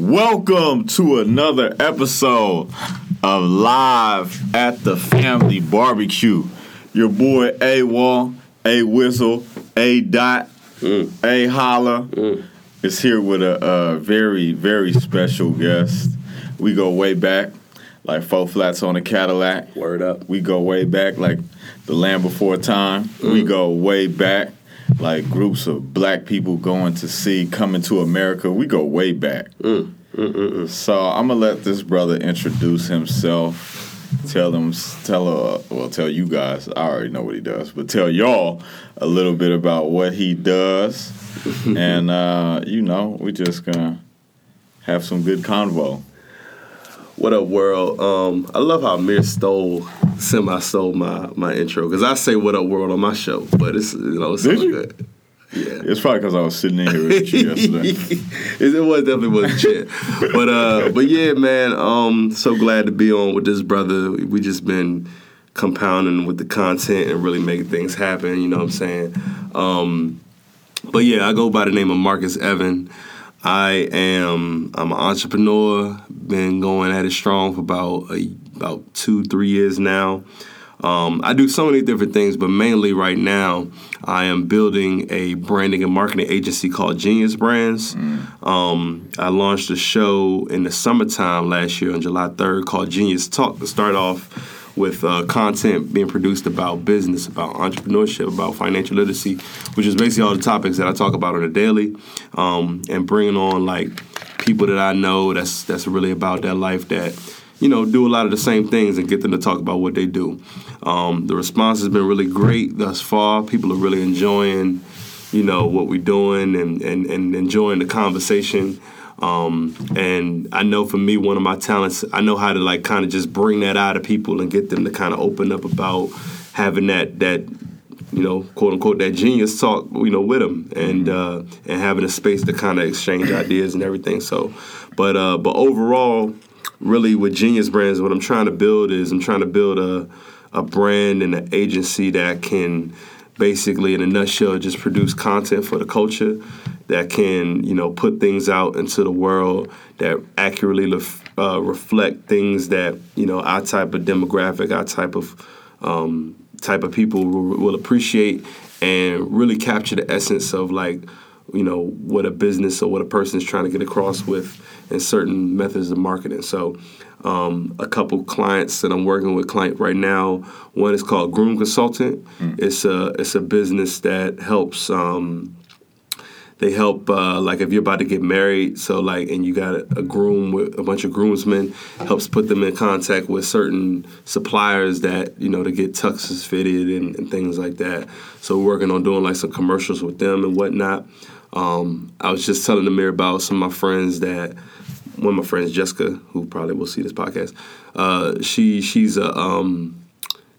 Welcome to another episode of Live at the Family Barbecue. Your boy A Wall, A Whistle, A Dot, mm. A Holla mm. is here with a, a very, very special guest. We go way back, like four flats on a Cadillac. Word up. We go way back, like the land before time. We mm. go way back, like groups of black people going to see coming to America. We go way back. So I'm gonna let this brother introduce himself. Tell him, tell uh, well, tell you guys. I already know what he does, but tell y'all a little bit about what he does, and uh, you know, we just gonna have some good convo. What up, world? Um, I love how Mir stole, semi stole my my intro because I say "What up, world" on my show, but it's you know it's Did all you? good. Yeah. It's probably because I was sitting in here with you yesterday. it, was definitely wasn't shit, but uh, but yeah, man. Um, so glad to be on with this brother. We just been compounding with the content and really making things happen. You know what I'm saying? Um, but yeah, I go by the name of Marcus Evan. I am I'm an entrepreneur. Been going at it strong for about a, about two three years now. Um, I do so many different things, but mainly right now, I am building a branding and marketing agency called Genius Brands. Um, I launched a show in the summertime last year on July 3rd called Genius Talk to start off with uh, content being produced about business, about entrepreneurship, about financial literacy, which is basically all the topics that I talk about on a daily, um, and bringing on like people that I know that's that's really about that life that you know, do a lot of the same things and get them to talk about what they do. Um, the response has been really great thus far. People are really enjoying, you know, what we're doing and, and, and enjoying the conversation. Um, and I know for me, one of my talents, I know how to like kind of just bring that out of people and get them to kind of open up about having that that you know, quote unquote, that genius talk, you know, with them, and uh, and having a space to kind of exchange ideas and everything. So, but uh, but overall, really with Genius Brands, what I'm trying to build is I'm trying to build a a brand and an agency that can basically, in a nutshell, just produce content for the culture that can, you know, put things out into the world that accurately lef- uh, reflect things that you know our type of demographic, our type of um, type of people will, will appreciate, and really capture the essence of like you know what a business or what a person is trying to get across with in certain methods of marketing. So, um, a couple clients that I'm working with client right now. One is called Groom Consultant. It's a it's a business that helps. Um, they help uh, like if you're about to get married so like and you got a, a groom with a bunch of groomsmen helps put them in contact with certain suppliers that you know to get tuxes fitted and, and things like that so we're working on doing like some commercials with them and whatnot um, i was just telling Amir about some of my friends that one of my friends jessica who probably will see this podcast uh, she she's a um,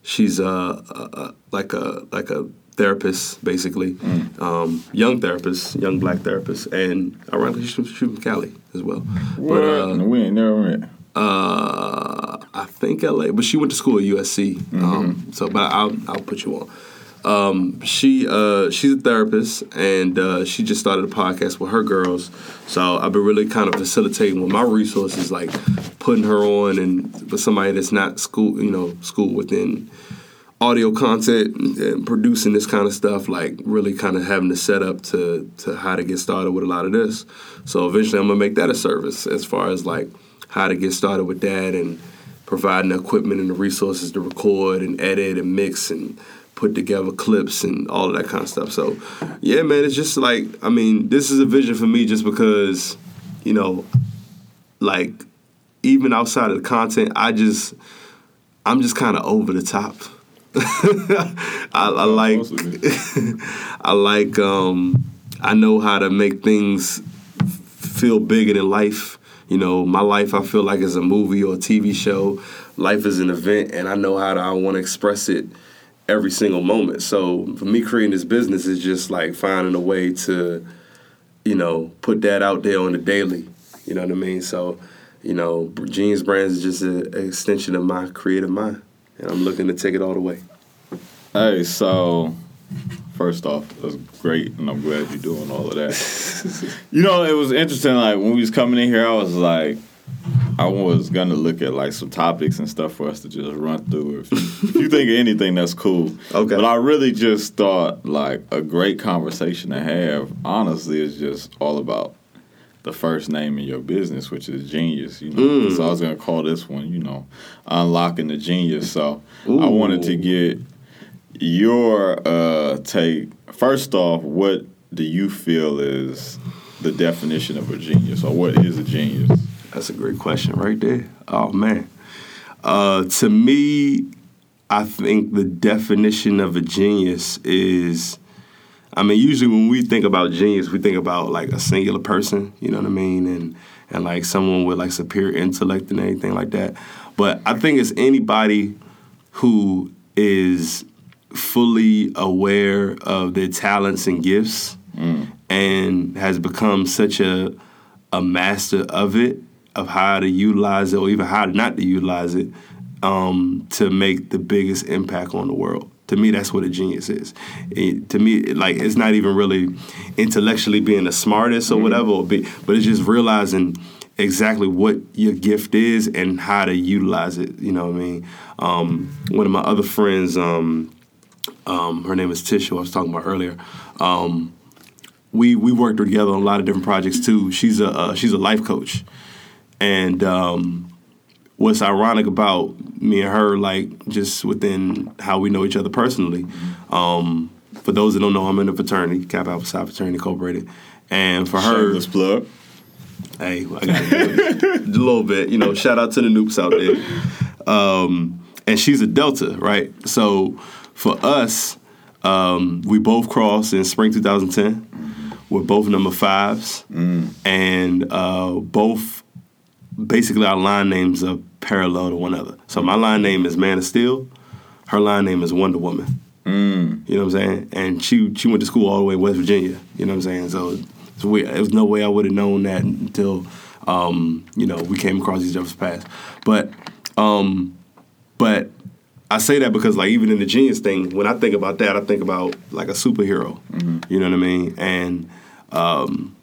she's a, a, a like a like a therapist basically um, young therapist young black therapist and ironically she's from, cali as well What? but uh, we ain't never met. uh, I think LA, but she went to school at USC. Um, so, but I'll I'll put you on. Um, she uh, she's a therapist, and uh, she just started a podcast with her girls. So I've been really kind of facilitating with my resources, like putting her on, and with somebody that's not school, you know, school within audio content and producing this kind of stuff, like really kind of having the setup to to how to get started with a lot of this. So eventually, I'm gonna make that a service as far as like how to get started with that and providing the equipment and the resources to record and edit and mix and put together clips and all of that kind of stuff. So, yeah, man, it's just like I mean, this is a vision for me just because, you know, like even outside of the content, I just I'm just kind of over the top. I, I like I like um I know how to make things feel bigger than life. You know, my life I feel like is a movie or a TV show. Life is an event and I know how to I want to express it every single moment. So for me creating this business is just like finding a way to you know, put that out there on the daily. You know what I mean? So, you know, Genius Brands is just an extension of my creative mind. And I'm looking to take it all the way. Hey, so First off, that's great, and I'm glad you're doing all of that. you know, it was interesting. Like when we was coming in here, I was like, I was gonna look at like some topics and stuff for us to just run through. If, if you think of anything, that's cool. Okay. But I really just thought like a great conversation to have. Honestly, is just all about the first name in your business, which is genius. You know, Mm. so I was gonna call this one, you know, unlocking the genius. So I wanted to get your uh, take. First off, what do you feel is the definition of a genius, or what is a genius? That's a great question right there. Oh man. Uh, to me, I think the definition of a genius is I mean, usually when we think about genius, we think about like a singular person, you know what I mean? And and like someone with like superior intellect and anything like that. But I think it's anybody who is fully aware of their talents and gifts and has become such a a master of it, of how to utilize it or even how not to utilize it um, to make the biggest impact on the world. To me, that's what a genius is. It- to me, like it's not even really intellectually being the smartest or whatever, or be, but it's just realizing exactly what your gift is and how to utilize it. You know what I mean? Um, one of my other friends, um, um, her name is Tisha. I was talking about earlier. Um, we we worked together on a lot of different projects too. She's a uh, she's a life coach, and um, what's ironic about me and her, like just within how we know each other personally. Um, for those that don't know, I'm in a fraternity, Kappa Alpha Psi Fraternity Incorporated, and for her, Shameless plug. Hey, I got a little bit. You know, shout out to the Nupes out there. Um, and she's a Delta, right? So for us, um, we both crossed in spring 2010. We're both number fives, and uh, both basically our line names are parallel to one another. So my line name is Man of Steel. Her line name is Wonder Woman. You know what I'm saying? And she she went to school all the way in West Virginia. You know what I'm saying? So it's weird. There was no way I would have known that until um, you know we came across each other's paths. But um, but I say that because like even in the genius thing, when I think about that, I think about like a superhero. You know what I mean? And um,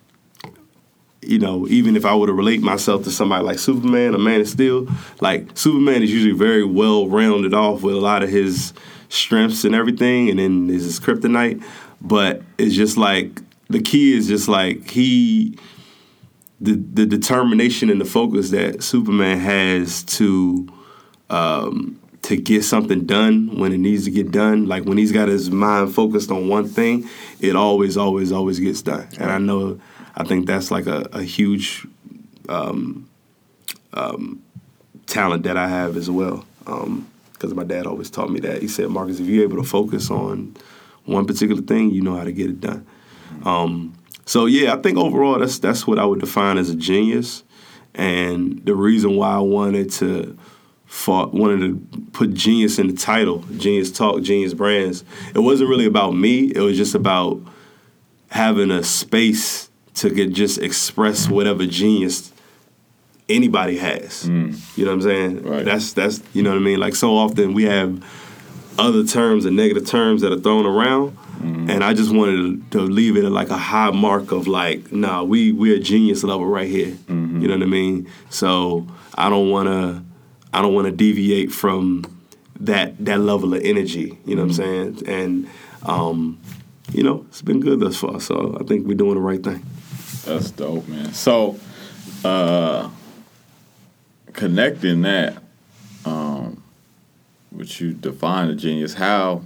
you know, even if I were to relate myself to somebody like Superman or Man of Steel, like Superman is usually very well rounded off with a lot of his strengths and everything, and then there's his kryptonite. But it's just like the key is just like he, the the determination and the focus that Superman has to um, to get something done when it needs to get done. Like when he's got his mind focused on one thing, it always, always, always gets done. And I know, I think that's like a, a huge um, um, talent that I have as well. Because my dad always taught me that. He said, Marcus, if you're able to focus on one particular thing, you know how to get it done. Um, so yeah, I think overall that's that's what I would define as a genius, and the reason why I wanted to fought, wanted to put genius in the title, genius talk, genius brands. It wasn't really about me. It was just about having a space to get just express whatever genius anybody has. Mm. You know what I'm saying? Right. That's that's you know what I mean. Like so often we have other terms and negative terms that are thrown around. Mm. And I just wanted to, to leave it at like a high mark of like, nah, we we're a genius level right here. Mm-hmm. You know what I mean? So I don't want to, I don't want to deviate from that that level of energy. You know what I'm mm-hmm. saying? And um, you know, it's been good thus far. So I think we're doing the right thing. That's dope, man. So, uh, connecting that, um, which you define a genius, how,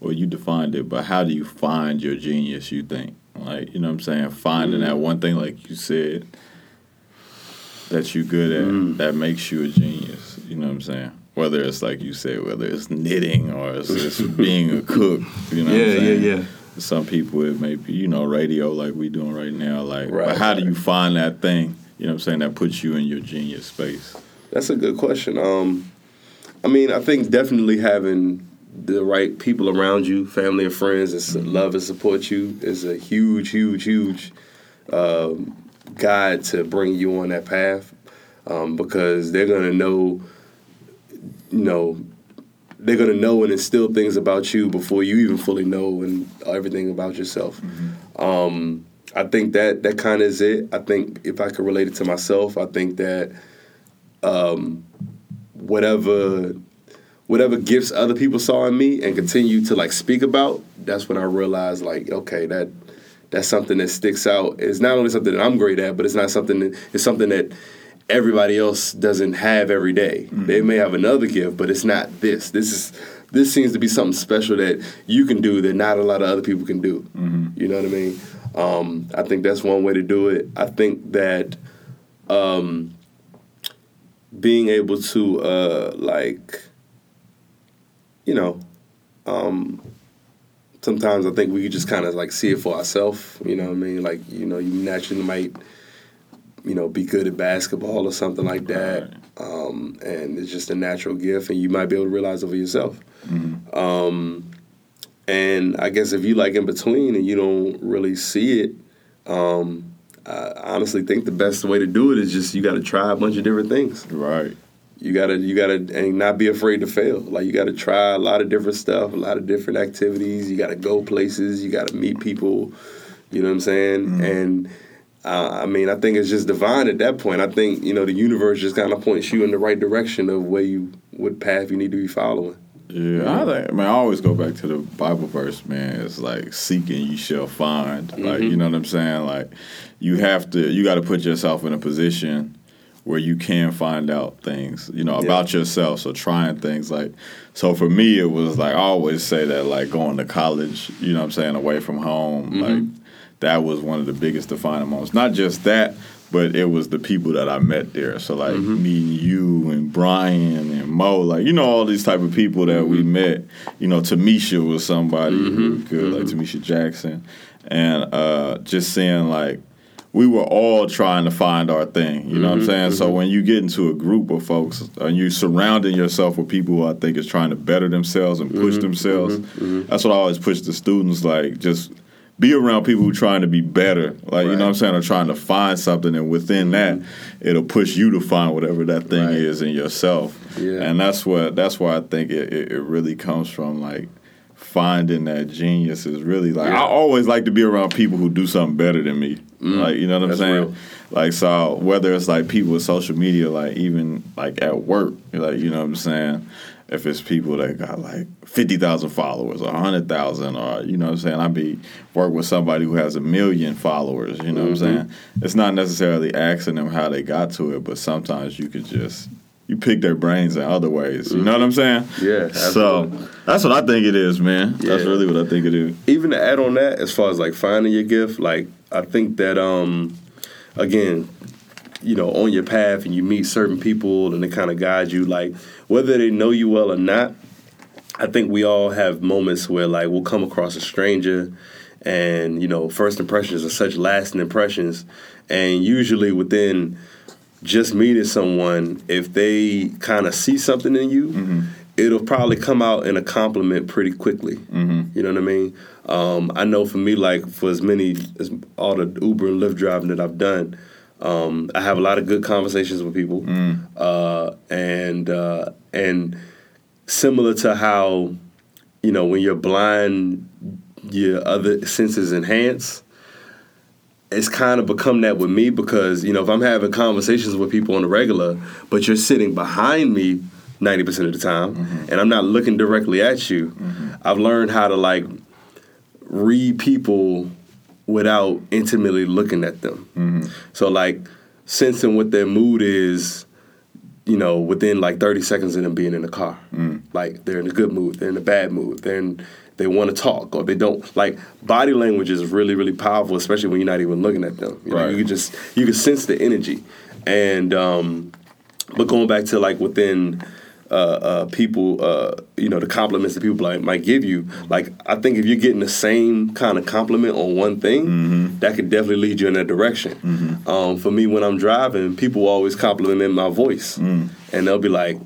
well, you defined it, but how do you find your genius, you think? Like, you know what I'm saying? Finding that one thing, like you said, that you're good at, that makes you a genius. You know what I'm saying? Whether it's like you said, whether it's knitting or it's, it's being a cook, you know what I'm Yeah, yeah, yeah. Some people it may be, you know, radio like we doing right now. Like, Right, but how do you find that thing? You know what I'm saying? That puts you in your genius space. That's a good question. Um, I mean, I think definitely having the right people around you, family and friends that love and support you, is a huge, huge, huge um, guide to bring you on that path um, because they're gonna know, you know, they're gonna know and instill things about you before you even fully know and everything about yourself. Um, I think that that kind of is it. I think if I could relate it to myself, I think that um, whatever whatever gifts other people saw in me and continue to like speak about, that's when I realized like, okay, that that's something that sticks out. It's not only something that I'm great at, but it's not something that it's something that everybody else doesn't have every day. They may have another gift, but it's not this. This is this seems to be something special that you can do that not a lot of other people can do. You know what I mean? Um, I think that's one way to do it. I think that um, being able to uh, like, you know, um, sometimes I think we just kind of like see it for ourselves. You know what I mean? Like, you know, you naturally might, you know, be good at basketball or something like that. Um, and it's just a natural gift, and you might be able to realize it for yourself. Um, and I guess if you like in between and you don't really see it, um, I honestly think the best way to do it is just you got to try a bunch of different things. Right. You gotta, you gotta, and not be afraid to fail. Like you gotta try a lot of different stuff, a lot of different activities. You gotta go places. You gotta meet people. You know what I'm saying? And uh, I mean, I think it's just divine at that point. I think you know the universe just kind of points you in the right direction of where you, what path you need to be following. Yeah, I think. I mean, I always go back to the Bible verse, man. It's like seeking, you shall find. Like, you know what I'm saying? Like, you have to, you got to put yourself in a position where you can find out things, you know, about yourself. So trying things like, so for me, it was like I always say that, like going to college, you know what I'm saying, away from home, like that was one of the biggest defining moments. Not just that, but it was the people that I met there. So like mm-hmm. meeting you and Brian and Mo, like you know all these type of people that we mm-hmm. met. You know, Tamisha was somebody who mm-hmm. was good, like Tamisha Jackson, and uh, just seeing like we were all trying to find our thing. You know what I'm saying? So when you get into a group of folks and you surrounding yourself with people who I think is trying to better themselves and push themselves, that's what I always push the students. Like just be around people who are trying to be better. Like you know what I'm saying, or trying to find something, and within that, it'll push you to find whatever that thing Right. is in yourself. Yeah. And that's what that's why I think it, it, it really comes from like finding that genius is really like I always like to be around people who do something better than me. Like you know what I'm Mm. Saying? real. Like so whether it's like people with social media, like even like at work, like you know what I'm saying? If it's people that got like fifty thousand followers or hundred thousand or you know what I'm saying, I'd be work with somebody who has a million followers, you know what I'm Mm-hmm. saying? It's not necessarily asking them how they got to it, but sometimes you could just you pick their brains in other ways. You know what I'm saying? Yeah, So that's what I think it is, man. That's really what I think it is. even to add on that, as far as like finding your gift, like I think that um, again, you know, on your path and you meet certain people and they kind of guide you, like whether they know you well or not. I think we all have moments where like we'll come across a stranger, and you know, first impressions are such lasting impressions, and usually within just meeting someone, if they kind of see something in you, it'll probably come out in a compliment pretty quickly. You know what I mean? Um, I know for me, like for as many as all the Uber and Lyft driving that I've done, um, I have a lot of good conversations with people, uh, and uh, and similar to how you know when you're blind, your other senses enhance it's kind of become that with me because you know if I'm having conversations with people on the regular, but you're sitting behind me ninety percent of the time, and I'm not looking directly at you, I've learned how to like read people without intimately looking at them. So like sensing what their mood is, you know, within like 30 seconds of them being in the car. Like they're in a good mood, they're in a bad mood, they're in, they want to talk or they don't. Like body language is really, really powerful, especially when you're not even looking at them. You know, Right. you can just you can sense the energy. And um, but going back to like within uh, uh, people, uh, you know, the compliments that people like, might give you. Like, I think if you're getting the same kind of compliment on one thing, that could definitely lead you in that direction. Um, for me, when I'm driving, people always compliment my voice, and they'll be like,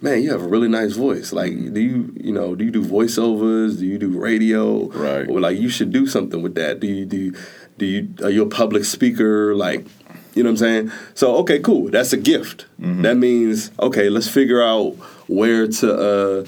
"Man, you have a really nice voice. Like, do you, you know, do you do voiceovers? Do you do radio? Right. Or like, you should do something with that. Do you do? You, do you are you a public speaker? Like." You know what I'm saying? So okay, cool. That's a gift. That means okay. Let's figure out where to uh,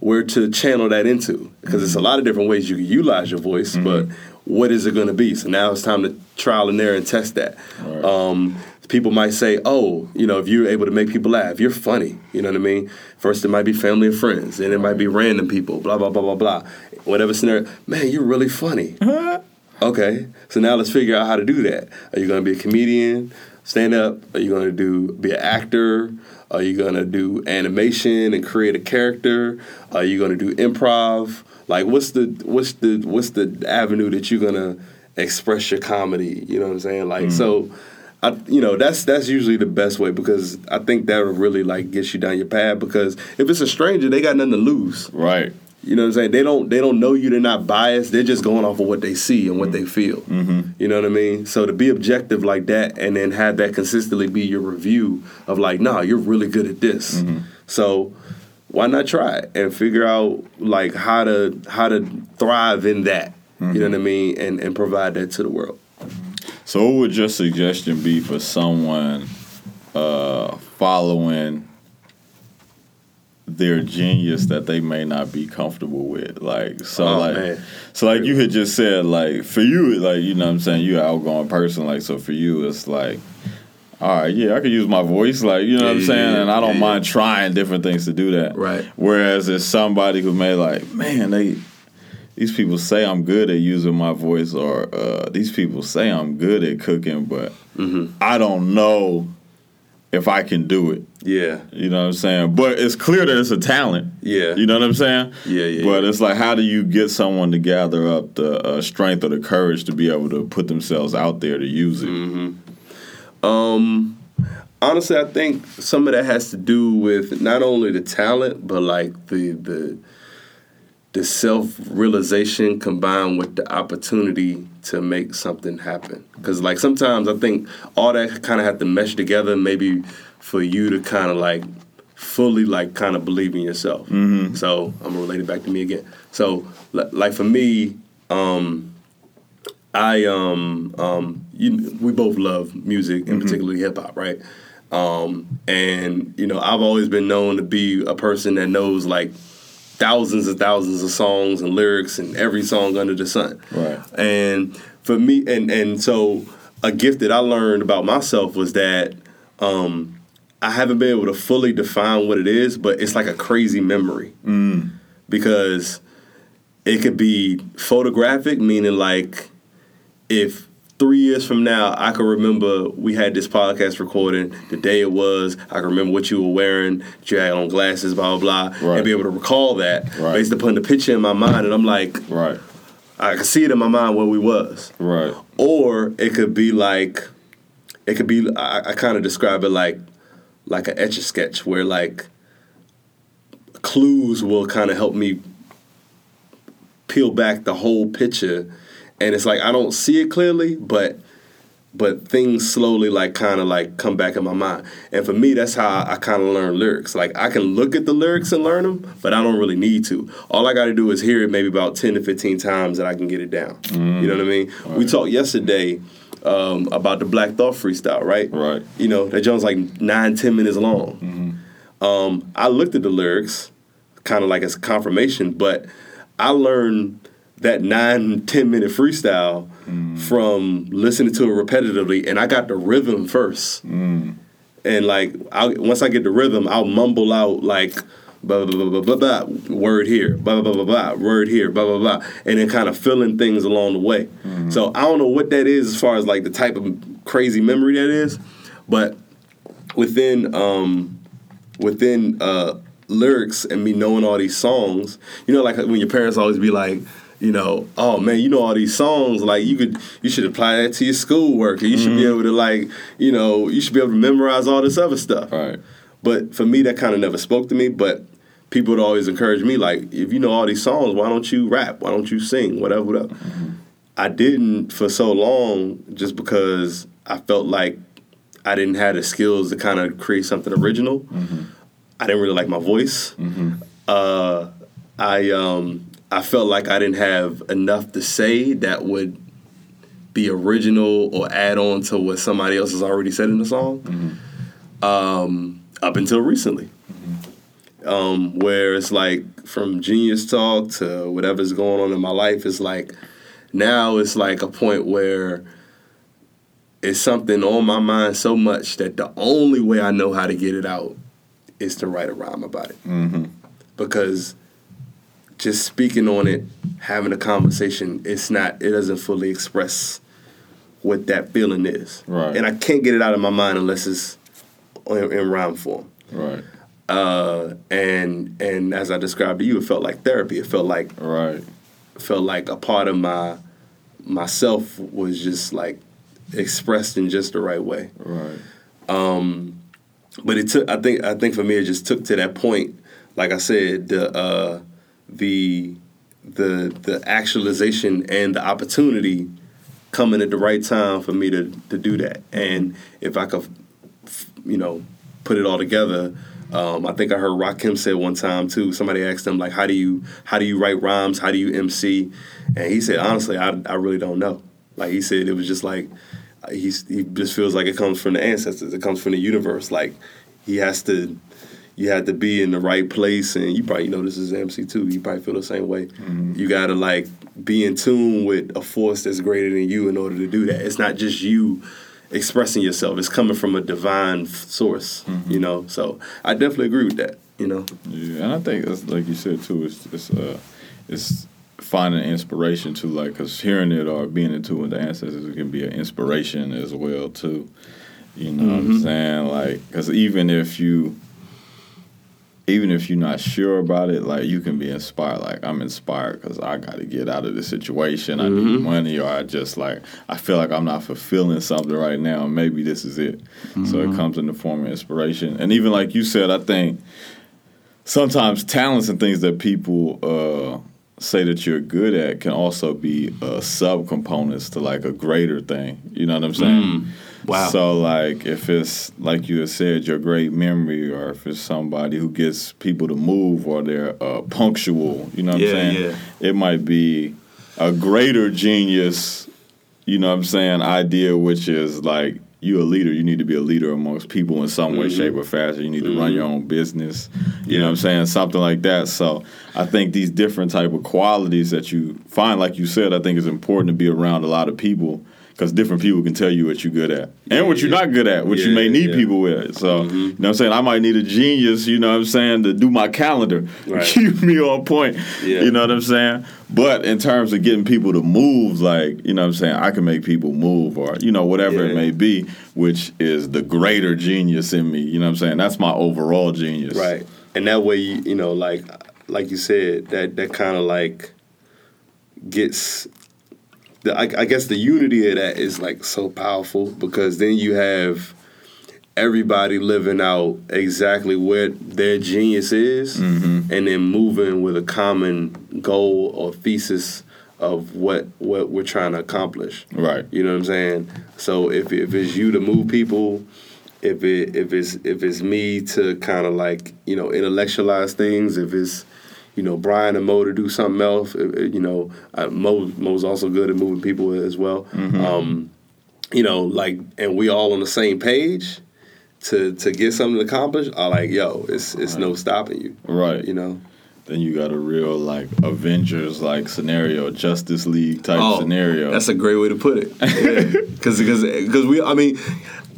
where to channel that into because it's a lot of different ways you can utilize your voice, but what is it going to be? So now it's time to trial and error and test that. Right. Um, people might say, "Oh, you know, if you're able to make people laugh, you're funny." You know what I mean? First, it might be family and friends, and it might be random people. Blah blah blah blah blah. Whatever scenario, man, you're really funny. Okay, so now let's figure out how to do that. Are you going to be a comedian, stand up? Are you going to do be an actor? Are you going to do animation and create a character? Are you going to do improv? Like, what's the what's the what's the avenue that you're going to express your comedy? You know what I'm saying? Like, mm. so. I, you know that's that's usually the best way because I think that'll really like get you down your path because if it's a stranger they got nothing to lose Right. You know what I'm saying? They don't they don't know you. They're not biased. They're just going off of what they see and what they feel. Mm-hmm. You know what I mean? So to be objective like that and then have that consistently be your review of like, nah, you're really good at this. So why not try it and figure out like how to how to thrive in that. You know what I mean? And and provide that to the world. So, what would your suggestion be for someone uh, following their genius that they may not be comfortable with? Like, so, Oh, like, man. so, like you had just said, like, for you, like, you know what I'm saying, you're an outgoing person. Like, so for you, it's like, all right, yeah, I could use my voice, like, you know what I'm Yeah, saying? yeah, And I don't yeah, mind trying different things to do that. Right. Whereas it's somebody who may, like, man, they, these people say I'm good at using my voice, or uh, these people say I'm good at cooking, but Mm-hmm. I don't know if I can do it. Yeah. You know what I'm saying? But it's clear that it's a talent. Yeah. You know what I'm saying? Yeah, yeah, But yeah. it's like, how do you get someone to gather up the uh, strength or the courage to be able to put themselves out there to use it? Mm-hmm. Um, honestly, I think some of that has to do with not only the talent, but like the the the self realization combined with the opportunity to make something happen. Because like sometimes I think all that kind of have to mesh together, maybe for you to kind of like fully like kind of believe in yourself. So I'm gonna relate it back to me again. So like for me. um I um um you, we both love music and particularly hip hop, right? Um and you know, I've always been known to be a person that knows like thousands and thousands of songs and lyrics and every song under the sun. Right. And for me and and so a gift that I learned about myself was that um I haven't been able to fully define what it is, but it's like a crazy memory. Because it could be photographic, meaning like if three years from now I can remember we had this podcast recording, the day it was, I can remember what you were wearing, that you had on glasses, blah blah blah, Right. and be able to recall that Right. based upon the picture in my mind, and I'm like, Right. I can see it in my mind where we was. Right. Or it could be like, it could be. I, I kind of describe it like, like an etch a sketch where like clues will kind of help me peel back the whole picture, and it's like I don't see it clearly, but but things slowly like kind of like come back in my mind. And for me, that's how I kind of learn lyrics. Like I can look at the lyrics and learn them, but I don't really need to. All I got to do is hear it maybe about 10 to 15 times and I can get it down. You know what I mean? We talked yesterday um, about the Black Thought freestyle, right? Right. You know, that Jones like nine, 10 minutes long. Um, I looked at the lyrics kind of like as confirmation, but I learned that nine ten minute freestyle from listening to it repetitively, and I got the rhythm first. And like, I, once I get the rhythm, I'll mumble out like, blah, blah, blah, blah, blah, blah, word here, blah, blah, blah, blah, blah, word here, blah, blah, blah, and then kind of filling things along the way. So I don't know what that is as far as like the type of crazy memory that is, but within um, within uh, lyrics and me knowing all these songs, you know, like when your parents always be like, you know, oh man, you know all these songs, like you could, you should apply that to your schoolwork, or you should be able to like, you know, you should be able to memorize all this other stuff. Right. But for me, that kind of never spoke to me. But people would always encourage me, like, if you know all these songs, why don't you rap? Why don't you sing? Whatever, whatever. I didn't for so long just because I felt like I didn't have the skills to kind of create something original. I didn't really like my voice. Uh, I um, I felt like I didn't have enough to say that would be original or add on to what somebody else has already said in the song. Um, up until recently. Um, where it's like from genius talk to whatever's going on in my life, it's like now it's like a point where it's something on my mind so much that the only way I know how to get it out is to write a rhyme about it. Mm-hmm. Because just speaking on it, having a conversation, it's not, it doesn't fully express what that feeling is. Right. And I can't get it out of my mind unless it's in, in rhyme form. Right. Uh, and and as I described to you, it felt like therapy. It felt like Right. felt like a part of my myself was just like expressed in just the right way. Right. Um, But it took I think I think for me it just took to that point, like I said, the uh, the the the actualization and the opportunity coming at the right time for me to to do that. And if I could you know, put it all together. Um, I think I heard Rakim say one time too. Somebody asked him like, "How do you how do you write rhymes? How do you MC?" And he said, "Honestly, I, I really don't know." Like he said, it was just like he's, he just feels like it comes from the ancestors. It comes from the universe. Like he has to, you had to be in the right place, and you probably you know this is MC too. You probably feel the same way. Mm-hmm. You got to like be in tune with a force that's greater than you in order to do that. It's not just you expressing yourself. It's coming from a divine source. Mm-hmm. You know, so I definitely agree with that. You know, Yeah, and I think it's like you said too. It's it's uh, it's finding inspiration too. Like, cause hearing it or being in tune with the ancestors can be an inspiration as well too. You know what I'm mm-hmm. saying? Like, cause even if you, even if you're not sure about it, like you can be inspired. Like I'm inspired because I got to get out of this situation. I need money, or I just like I feel like I'm not fulfilling something right now. Maybe this is it. So it comes in the form of inspiration. And even like you said, I think sometimes talents and things that people uh, say that you're good at can also be uh, subcomponents to like a greater thing. You know what I'm saying? Wow. So like if it's like you said, your great memory, or if it's somebody who gets people to move, or they're uh, punctual. You know what Yeah, I'm saying? yeah. It might be a greater genius. You know what I'm saying? Idea which is like you're a leader. You need to be a leader amongst people in some way, shape, mm-hmm. or fashion. You need to run mm-hmm. your own business. You know what I'm saying? Something like that. So I think these different type of qualities that you find, like you said, I think is important to be around a lot of people because different people can tell you what you're good at and what you're yeah. not good at, what you may need yeah. people with. So mm-hmm. you know what I'm saying? I might need a genius. You know what I'm saying to do my calendar, Right. keep me on point. Yeah. You know what I'm saying? But in terms of getting people to move, like, you know what I'm saying, I can make people move or, you know, whatever it may be, which is the greater genius in me. You know what I'm saying? That's my overall genius. Right. And that way, you, you know, like like you said, that that kind of like gets. The, I, I guess the unity of that is like so powerful because then you have everybody living out exactly what their genius is, mm-hmm. and then moving with a common goal or thesis of what what we're trying to accomplish. Right. You know what I'm saying? So if if it's you to move people, if it if it's if it's me to kind of like you know intellectualize things, if it's you know Brian and Mo to do something else, if- if, you know uh, Mo Mo's also good at moving people as well. Um, you know, like and we all on the same page to to get something accomplished. I like yo, it's it's no stopping you. Right. You know. Then you got a real, like, Avengers like scenario, Justice League type scenario. Oh, That's a great way to put it. Because because we I mean,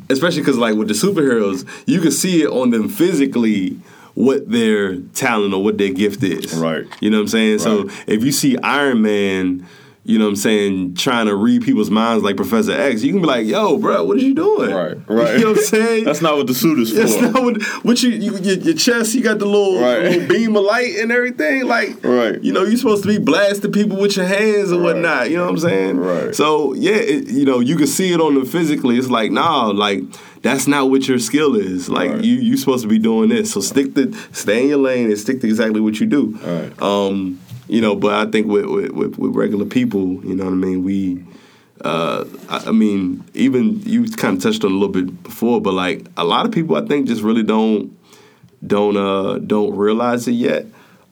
especially because like with the superheroes, you can see it on them physically what their talent or what their gift is. Right. You know what I'm saying? So if you see Iron Man. You know what I'm saying? Trying to read people's minds like Professor X. You can be like, "Yo, bro, what are you doing?" Right, right. You know what I'm saying? That's not what the suit is for. That's not what, what you, you your, your chest. You got the little, Right. little beam of light and everything. Like, Right. You know, you're supposed to be blasting people with your hands and Right. whatnot. You know what I'm saying? Right. So yeah, it, you know, you can see it on them physically. It's like, nah, like that's not what your skill is. Like Right. you, you supposed to be doing this. So stick to, stay in your lane and stick to exactly what you do. Right. Um, you know, but I think with with, with with regular people, you know what I mean. We uh, I, I mean, even you kind of touched on a little bit before, but like a lot of people, I think, just really don't don't uh, don't realize it yet.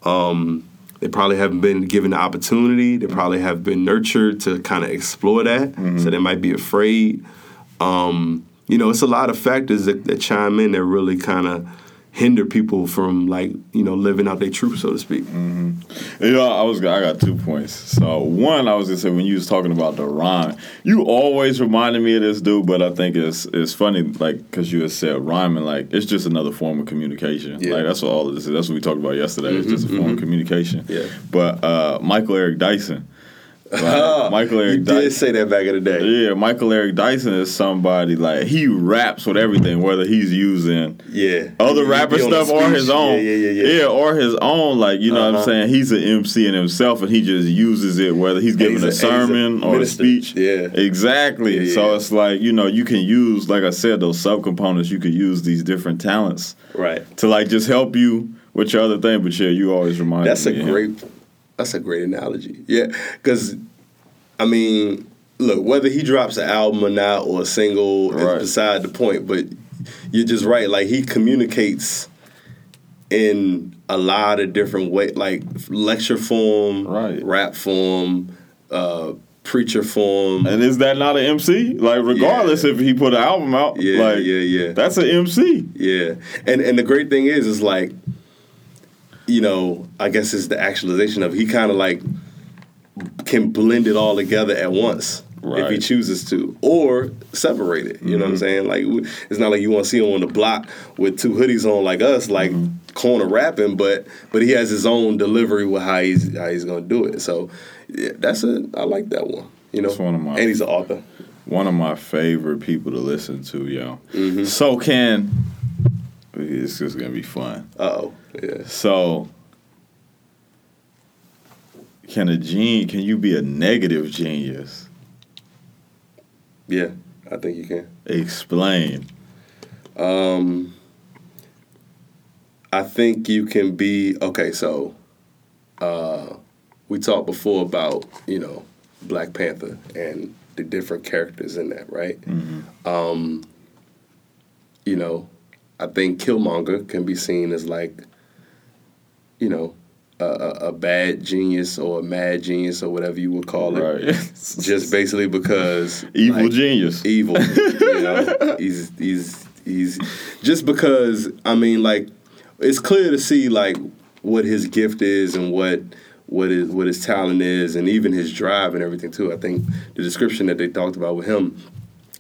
Um, they probably haven't been given the opportunity. They probably have been nurtured to kind of explore that, so they might be afraid. Um, you know, it's a lot of factors that, that chime in that really kind of hinder people from like you know living out their truth, so to speak. You know, I was I got two points. So one, I was gonna say when you was talking about the rhyme, you always reminded me of this dude, but I think it's it's funny like because you had said rhyming, like it's just another form of communication. Yeah. Like that's what all of this is. That's what we talked about yesterday. it's just a form of communication. Yeah. But uh, Michael Eric Dyson, like, Michael you Eric did say that back in the day. Yeah, Michael Eric Dyson is somebody like he raps with everything, whether he's using Yeah, other He- he rapper be on the stuff or his own. Yeah, yeah, yeah, yeah. or his own. Like you know what Uh-huh. I'm saying. He's an MC in himself, and he just uses it whether he's giving he's a, a- he's a sermon or a speech. Yeah. exactly. Yeah, so it's like you know you can use, like I said, those subcomponents. You could use these different talents Right. to like just help you with your other thing. But yeah, you always remind That's a great. That's a great analogy. Yeah, because I mean, look, whether he drops an album or not or a single Right. is beside the point. But you're just right. Like he communicates in a lot of different ways, like lecture form, Right. rap form, uh, preacher form. And is that not an MC? Like, regardless if he put an album out, Yeah, like, yeah, yeah. that's an MC. Yeah, and and the great thing is, is like, you know, I guess it's the actualization of he kind of like can blend it all together at once if he chooses to, or separate it. You know what I'm saying? Like, it's not like you want to see him on the block with two hoodies on like us, like corner rapping, but but he has his own delivery with how he's how he's gonna do it. So yeah, that's a I like that one. You know, one of my- and he's an author. one of my favorite people to listen to, yo. Mm-hmm. So can it's just gonna be fun. Uh oh, yeah. So can a gene can you be a negative genius? Yeah, I think you can. Explain. Um, I think you can be okay. So, uh, we talked before about you know Black Panther and the different characters in that, right? Um, you know, I think Killmonger can be seen as like, you know, a, a, a bad genius or a mad genius or whatever you would call it. Right. Just basically because Evil like, genius. evil. you know, he's he's he's just because I mean, like, it's clear to see like what his gift is and what what his what his talent is, and even his drive and everything too. I think the description that they talked about with him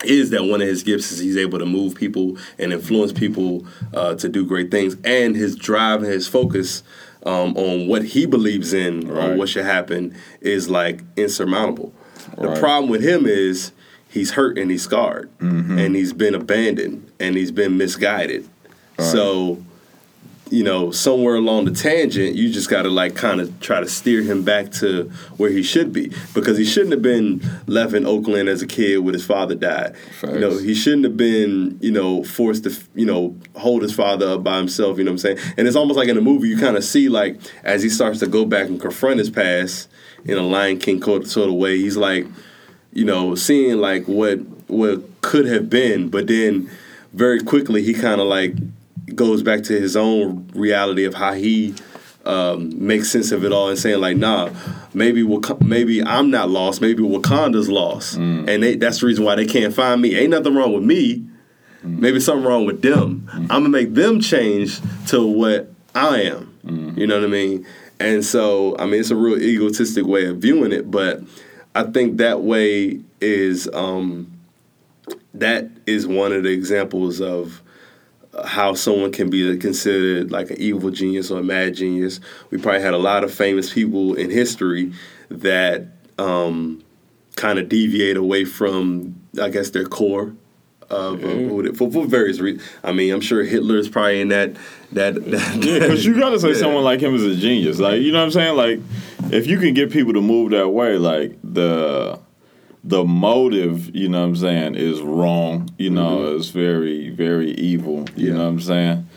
is that one of his gifts is he's able to move people and influence people uh, to do great things, and his drive and his focus. Um, on what he believes in, Right. on what should happen, is like insurmountable. The problem with him is he's hurt and he's scarred and he's been abandoned and he's been misguided. So, you know, somewhere along the tangent, you just got to like kind of try to steer him back to where he should be because he shouldn't have been left in Oakland as a kid when his father died. You know, he shouldn't have been, you know, forced to, you know, hold his father up by himself, you know what I'm saying? And it's almost like in the movie, you kind of see like as he starts to go back and confront his past in a Lion King sort of way, he's like, you know, seeing like what what could have been, but then very quickly he kind of like goes back to his own reality of how he um, makes sense of it all and saying like, nah, maybe Wak- maybe I'm not lost, maybe Wakanda's lost, and they, that's the reason why they can't find me. Ain't nothing wrong with me. Maybe something wrong with them. I'm gonna make them change to what I am. You know what I mean? And so, I mean, it's a real egotistic way of viewing it, but I think that way is um, that is one of the examples of how someone can be considered like an evil genius or a mad genius. We probably had a lot of famous people in history that um, kind of deviate away from, I guess, their core. Of, they- for, for various reasons. I mean, I'm sure Hitler is probably in that that. that Yeah, because you gotta say Yeah. someone like him is a genius. Like you know what I'm saying? Like if you can get people to move that way, like the the motive, you know what I'm saying, is wrong. You know, mm-hmm. it's very, very evil. You Yeah. know what I'm saying?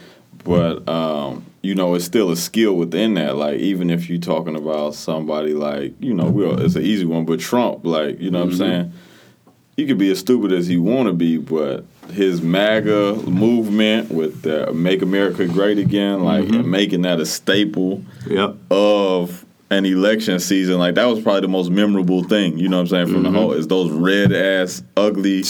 But um, you know, it's still a skill within that. Like even if you're talking about somebody like, you know, well, it's an easy one, but Trump, like, you know what I'm mm-hmm. saying? He could be as stupid as he want to be, but his MAGA movement with the "Make America Great Again," like mm-hmm. and making that a staple Yep. of an election season, like that was probably the most memorable thing. You know what I'm saying from the whole is those red ass ugly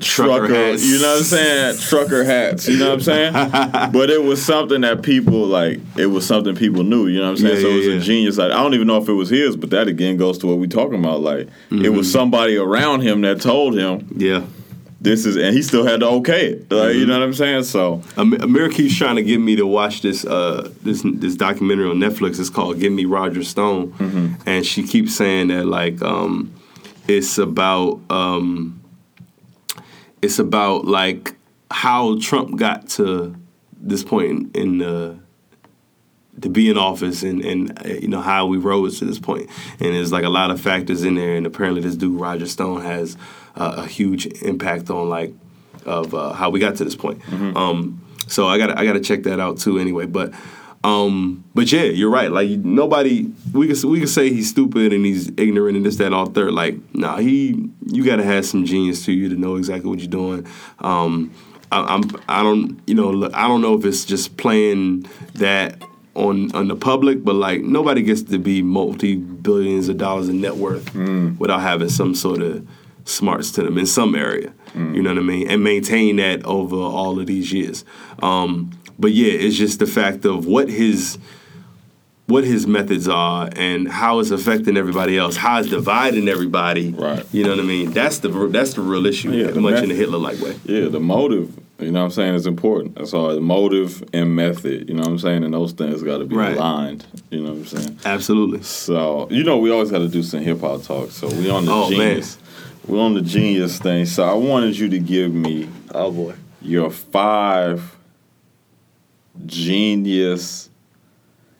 trucker, hats. you know what I'm saying? trucker hats, you know what I'm saying? but it was something that people like. It was something people knew, you know what I'm saying? Yeah, so it was yeah, a genius. Like I don't even know if it was his, but that again goes to what we're talking about. Like it Mm-hmm. was somebody around him that told him Yeah. This is, and he still had to okay it. Like Mm-hmm. you know what I'm saying? So Am- Amir keeps trying to get me to watch this uh, this this documentary on Netflix. It's called "Get Me Roger Stone," Mm-hmm. and she keeps saying that like um, it's about um, it's about like how Trump got to this point in, in uh, to be in office and and uh, you know how we rose to this. And there's like a lot of factors in there. And apparently, this dude Roger Stone has uh, a huge impact on like of uh, how we got to this point. Um, so I got I got to check that out too. Anyway, but. Um, but yeah, you're right. Like nobody, we could we could say he's stupid and he's ignorant and this that and all third. Like nah, he you got to have some genius to you to know exactly what you're doing. Um, I, I'm I don't you know I don't know if it's just playing that on on the public, but like nobody gets to be multi billions of dollars in net worth without having some sort of smarts to them in some area. You know what I mean? And maintain that over all of these years. Um, but yeah, it's just the fact of what his what his methods are and how it's affecting everybody else, how it's dividing everybody. Right. You know what I mean? That's the that's the real issue. Yeah, the much in the Hitler like way. yeah, the motive, you know what I'm saying, It's important. That's all. Motive and method, you know what I'm saying, and those things got to be Right. aligned. You know what I'm saying. Absolutely. So you know we always got to do some hip hop talk. So we on the Oh, man. genius. We're on the genius thing. So I wanted you to give me Oh boy. your five genius.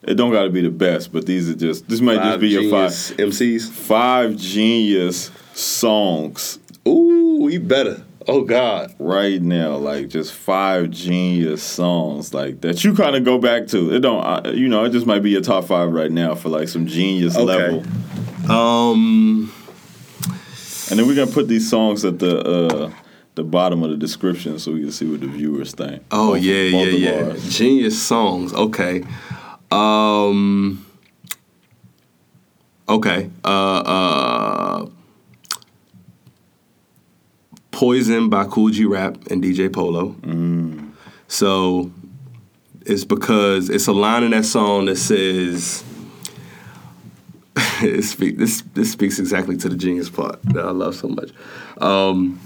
It don't got to be the best, but these are just. This might just be your five MCs. five genius songs Ooh, you better. Oh God. right now. Like just five genius songs like that you kind of go back to. It don't. I, you know, it just might be your top five right now for like some genius Okay. level. Um. And then we're gonna put these songs at the uh, the bottom of the description so we can see what the viewers think. Oh Both- yeah, both yeah, yeah. ours. Genius songs. Okay. Um. Okay. Uh. Uh. Poison by Kool G Rap and DJ Polo. So it's because it's a line in that song that says. speak, this this speaks exactly to the genius part that I love so much. Um,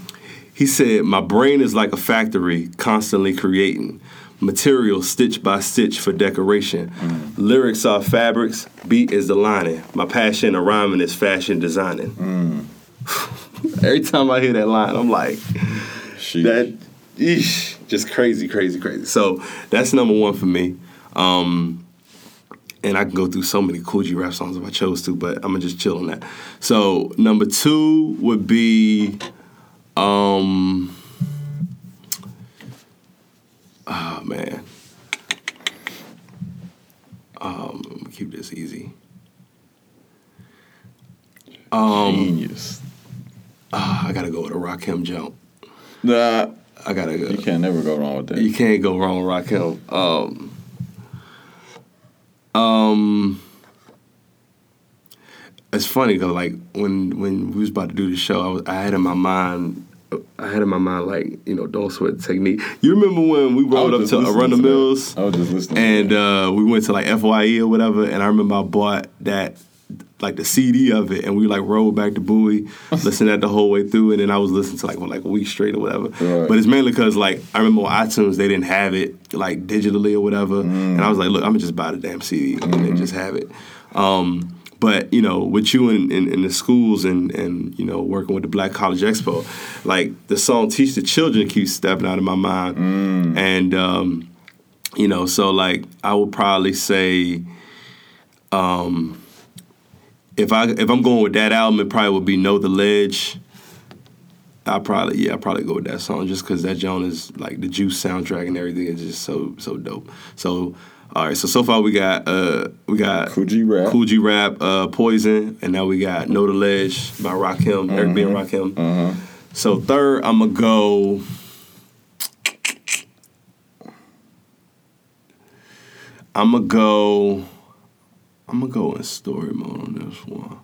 he said, "My brain is like a factory, constantly creating material stitch by stitch for decoration. Lyrics are fabrics, beat is the lining. My passion of rhyming is fashion designing." Every time I hear that line, I'm like, Sheesh. that, eesh, just crazy, crazy, crazy. So that's number one for me. Um, and I can go through so many Kool G Rap songs if I chose to, but I'm gonna just chill on that. So number two would be, um, oh man, um, I'm gonna keep this easy. Um, genius. Ah, I gotta go with a Rakim jump. Nah, I gotta go. you can't never go wrong with that. You can't go wrong with Rakim. Um, um, it's funny because like when when we was about to do the show, I was I had in my mind. I had in my mind like you know don't sweat technique. You remember when we rolled up to listening. Mills I was just listening. and uh, we went to like Fye or whatever, and I remember I bought that like the CD of it, and we like rolled back to Bowie, listened that the whole way through, and then I was listening to like for like a week straight or whatever. Right. But it's mainly because like I remember on iTunes they didn't have it like digitally or whatever, and I was like, look, I'm gonna just buy the damn CD and then just have it. Um, but you know, with you in, in, in the schools and and you know working with the Black College Expo, like the song "Teach the Children" keeps stepping out of my mind, and um, you know, so like I would probably say, um, if I if I'm going with that album, it probably would be "Know the Ledge." I probably yeah, I probably go with that song just because that Joan is like the Juice soundtrack and everything is just so so dope. So all right, so so far we got uh we got Kool G Rap. Kool G Rap, uh, Poison, and now we got Know the Ledge by Rakim, Eric B and Rakim. Uh-huh. So third, I'm gonna go. I'm gonna go. I'm gonna go in story mode on this one.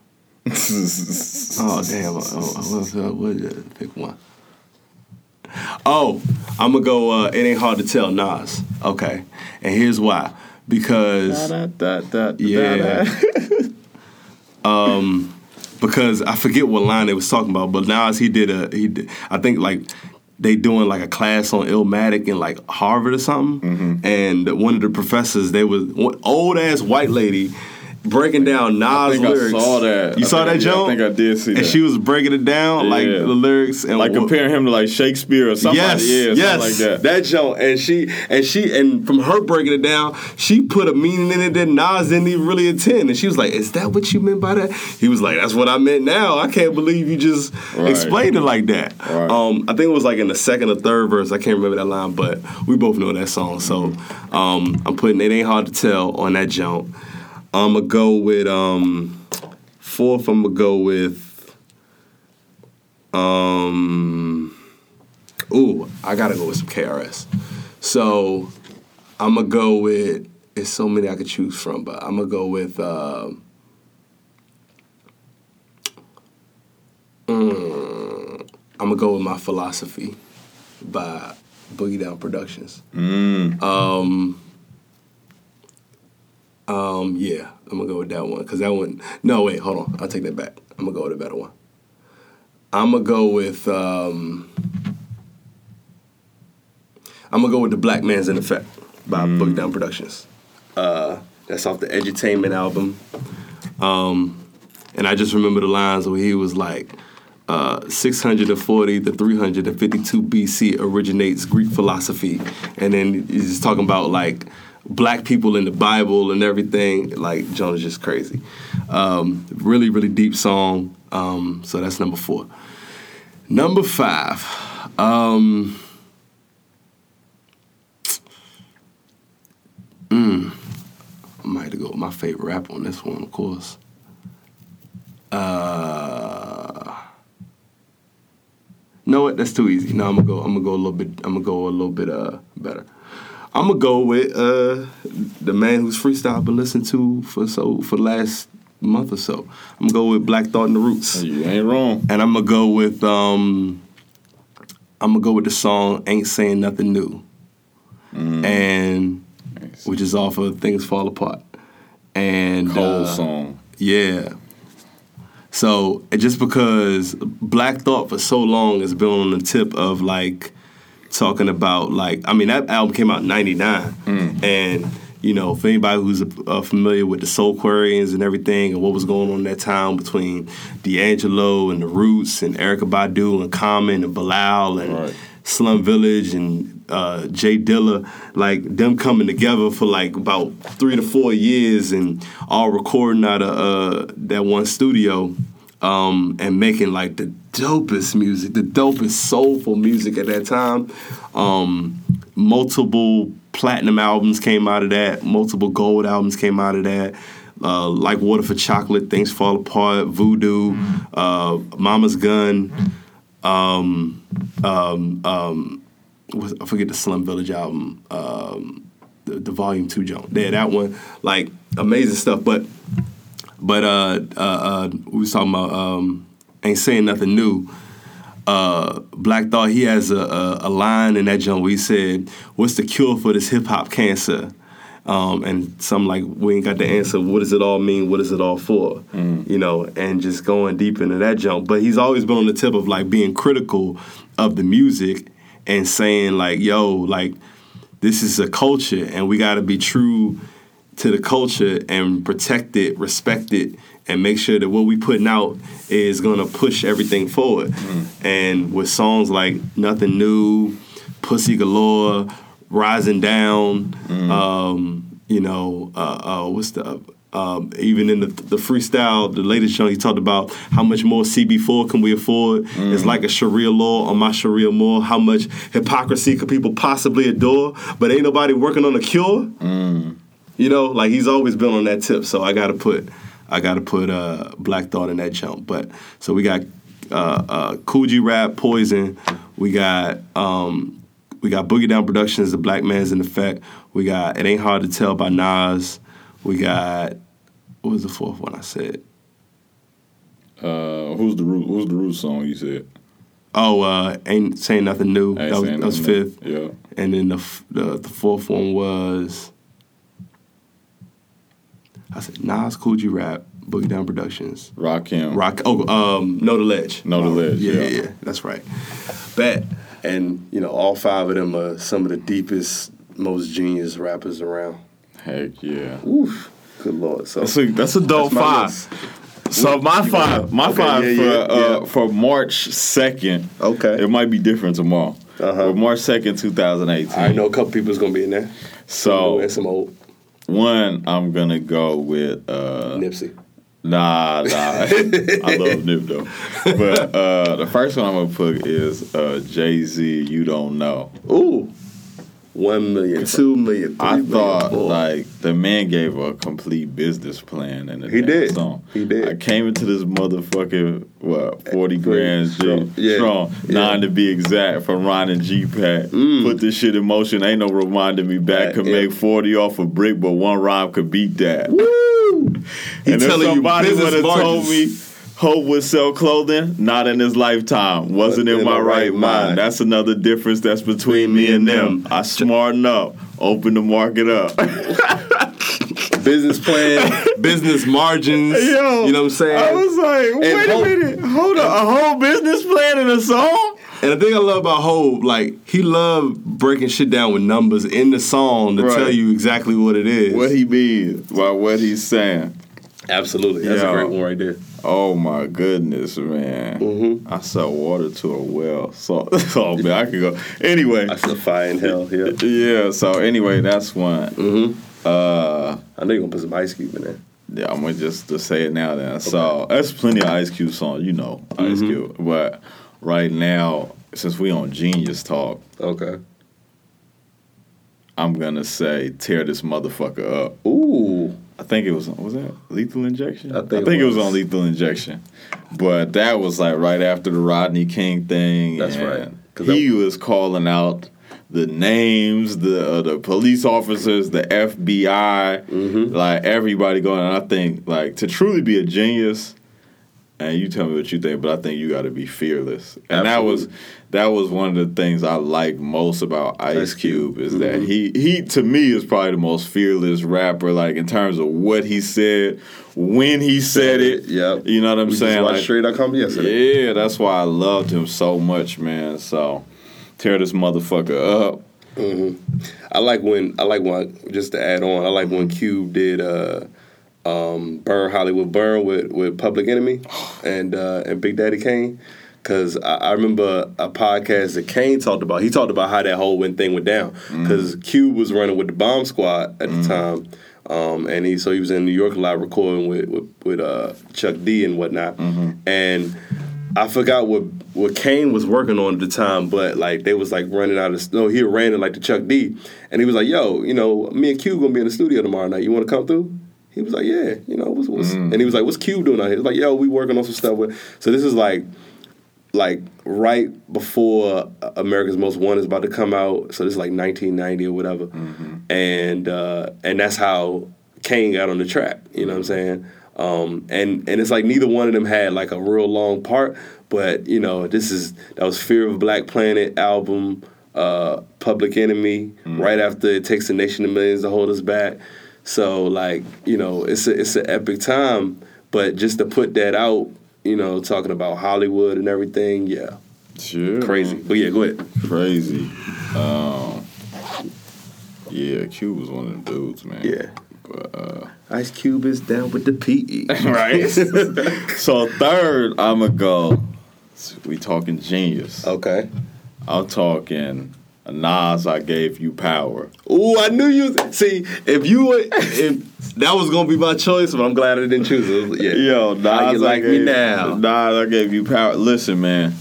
Oh damn! I, I, I, I, I, pick one. Oh, I'm gonna go. Uh, it ain't hard to tell, Nas. Okay, and here's why. Because Da, da, da, Yeah. da. because I forget what line they was talking about, but Nas he did a he did, I think like they doing like a class on Illmatic in like Harvard or something, Mm-hmm. and one of the professors they was old ass white lady breaking down Nas I think lyrics. I saw that. You I saw think- that, yeah, Joe? I think I did see and that. she was breaking it down like the lyrics and like what- comparing him to like Shakespeare or something. Yes, yeah, yes, something like that. That joke, and she, and she, and from her breaking it down, she put a meaning in it that Nas didn't even really intend, and she was like, "Is that what you meant by that?" He was like, "That's what I meant." Now I can't believe you just Right. explained it like that. Right. Um, I think it was like in the second or third verse. I can't remember that line, but we both know that song. So um, I'm putting it ain't hard to tell on that jump. I'm gonna go with um, fourth. I'm gonna go with. Um, ooh, I gotta go with some KRS. So I'm gonna go with. It's so many I could choose from, but I'm gonna go with. Um, mm, I'm gonna go with my philosophy by Boogie Down Productions. Mm. Um, um, yeah, I'm gonna go with that one because that one. No, wait, hold on. I'll take that back. I'm gonna go with a better one. I'm gonna go with. Um, I'm gonna go with the Black Man's in Effect by Boogie Down Productions. Uh, that's off the Edutainment album. Um, and I just remember the lines where he was like, uh, 640 to 352 BC originates Greek philosophy. And then he's talking about like black people in the Bible and everything. Like, John is just crazy. Um, really, really deep song. Um, so that's number four. Number five. Um, mm, I might have to go with my favorite rap on this one, of course. Uh, know what? That's too easy. No, I'm gonna go. I'm gonna go a little bit. I'm gonna go a little bit uh better. I'm gonna go with uh the man whose freestyle I've been listening to for so for the last month or so. I'm gonna go with Black Thought and the Roots, You ain't wrong. and I'm gonna go with um I'm gonna go with the song "Ain't Saying Nothing New," and Nice. which is off of Things Fall Apart. And Cold uh, song. yeah. So just because Black Thought for so long has been on the tip of like talking about like I mean that album came out in '99, and you know for anybody who's uh, familiar with the Soulquarians and everything and what was going on in that time between D'Angelo and the Roots and Erykah Badu and Common and Bilal and Right. Slum Village and uh, J Dilla, like them coming together for like about three to four years and all recording out of uh, that one studio um, and making like the dopest music, the dopest soulful music at that time. Um, multiple platinum albums came out of that, multiple gold albums came out of that. Uh, like Water for Chocolate, Things Fall Apart, Voodoo, uh, Mama's Gun um, um, um, I forget the Slum Village album, um, the, the Volume Two joint. Yeah, that one, like amazing stuff. But but uh, uh, uh, we was talking about um, ain't saying nothing new. Uh, Black Thought he has a, a, a line in that joint where he said, "What's the cure for this hip hop cancer?" Um, and some like we ain't got the answer. What does it all mean? What is it all for? You know, and just going deep into that jump. But he's always been on the tip of like being critical of the music and saying like, "Yo, like this is a culture, and we got to be true to the culture and protect it, respect it, and make sure that what we putting out is gonna push everything forward." And with songs like "Nothing New," "Pussy Galore," "Rising Down," um, you know, uh, uh, what's the um, even in the, the freestyle, the latest song, he talked about how much more CB4 can we afford? It's like a Sharia law on my Sharia law. How much hypocrisy could people possibly adore? But ain't nobody working on a cure. You know, like he's always been on that tip. So I got to put, I got to put uh, Black Thought in that jump. But so we got uh, uh, Kool G Rap, Poison. We got um, we got Boogie Down Productions, The Black Man's in Effect. We got It Ain't Hard to Tell by Nas. We got what was the fourth one I said? Uh, who's the root? Who's the root song you said? Oh, uh, ain't saying nothing new. Ain't that was, that was Nothing New. fifth. Yeah. And then the, f- the the fourth one was I said Nas, Kool G Rap, Boogie Down Productions, Rakim. Rock. Oh, um, Know the Ledge. Know the Ledge, Yeah, yeah. yeah, yeah. That's right. Bet. And you know, all five of them are some of the deepest, most genius rappers around. Heck yeah. Oof. Good lord. So That's a, that's a dope That's five. So my five, my Okay, five yeah, for yeah, uh, yeah. for March second. Okay. It might be different tomorrow. Uh-huh. But March second, two thousand eighteen. I know a couple people's gonna be in there. So and some old one, I'm gonna go with uh, Nipsey. Nah, nah. I love Nip though. But uh, the first one I'm gonna put is uh, Jay Z. You don't know. Ooh. One million, two million, three I million, thought four. like the man gave a complete business plan and He did. song. He did. I came into this motherfucking what forty grand strong. G Yeah. strong Yeah. nine to be exact from Ron and G Pack. Mm. Put this shit in motion. Ain't no reminding me back. Right, Could yeah. make forty off a brick, but one rhyme could beat that. Woo! He and if telling you somebody business would have told me Hov would sell clothing, not in his lifetime. Wasn't in, my, right mind. That's another difference that's between me and them. I smarten up, open the market up. business plan, business margins. Yo, you know what I'm saying? I was like, wait Hope- a minute, hold up, a whole business plan in a song? and the thing I love about Hov, like he loved breaking shit down with numbers in the song to Right. tell you exactly what it is. What he means by what he's saying. Absolutely, that's Yo. a great one right there. Oh my goodness, man! Mm-hmm. I sell water to a well, so oh man, I could go. Anyway, I feel fire in hell. Yeah. yeah. So anyway, that's one. Mm-hmm. Uh, I know you're gonna put some ice cube in there. yeah, I'm gonna just to say it now. Then, so that's plenty of Ice Cube songs, you know, Ice Mhm. Cube. But right now, since we on Genius Talk, Okay. I'm gonna say tear this motherfucker up. Ooh. I think it was was that Lethal Injection. I think it it was was. on Lethal Injection, but that was like right after the Rodney King thing. That's right. He was calling out the names, the uh, the police officers, the FBI, Mhm. like everybody going. And I think like to truly be a genius, and you tell me what you think, but I think you got to be fearless. And that was that was one of the things I like most about Ice, Cube, is that Mhm. he he to me is probably the most fearless rapper. Like in terms of what he said, when he said it. Yep. You know what I'm We saying? just Like, Straight.com yesterday. yeah, that's why I loved him so much, man. So tear this motherfucker up. hmm I like when I like when just to add on. I like when Cube did uh, um, Burn Hollywood Burn with, with Public Enemy and uh, and Big Daddy Kane. Cause I, I remember a podcast that Kane talked about. He talked about how that whole thing went down. Cause Cube was running with the Bomb Squad at the time, um, and he so he was in New York a lot recording with with, with uh, Chuck D and whatnot. And I forgot what what Kane was working on at the time, but like they was like running out of no, he ran it like to Chuck D, and he was like, "Yo, you know, me and Q gonna be in the studio tomorrow night. You want to come through?" He was like, "Yeah, you know, what's, what's and he was like, "What's Q doing out here?" He was like, "Yo, we working on some stuff with." So this is like, like right before America's Most Wanted is about to come out. So this is like 1990 or whatever, and uh, and that's how Kane got on the track. You know what I'm saying? Um, and and it's like neither one of them had like a real long part, but you know this is that was Fear of Black Planet album, uh, Public Enemy, right after it takes a nation of millions to hold us back. So like you know it's a, it's an epic time, but just to put that out, you know, talking about Hollywood and everything, yeah, Sure. crazy. But yeah, go ahead. Crazy. Um, yeah, Cube was one of the dudes, man. Yeah. But, uh, Ice Cube is down with the PE. right. so third, I'ma go. We talking genius. okay. I'm talking Nas. I gave you power. Ooh, I knew you. See, if you were, if that was gonna be my choice, but I'm glad I didn't choose it. Yeah. Yo, Nas, How you I like me now? Nas, I gave you power. Listen, man.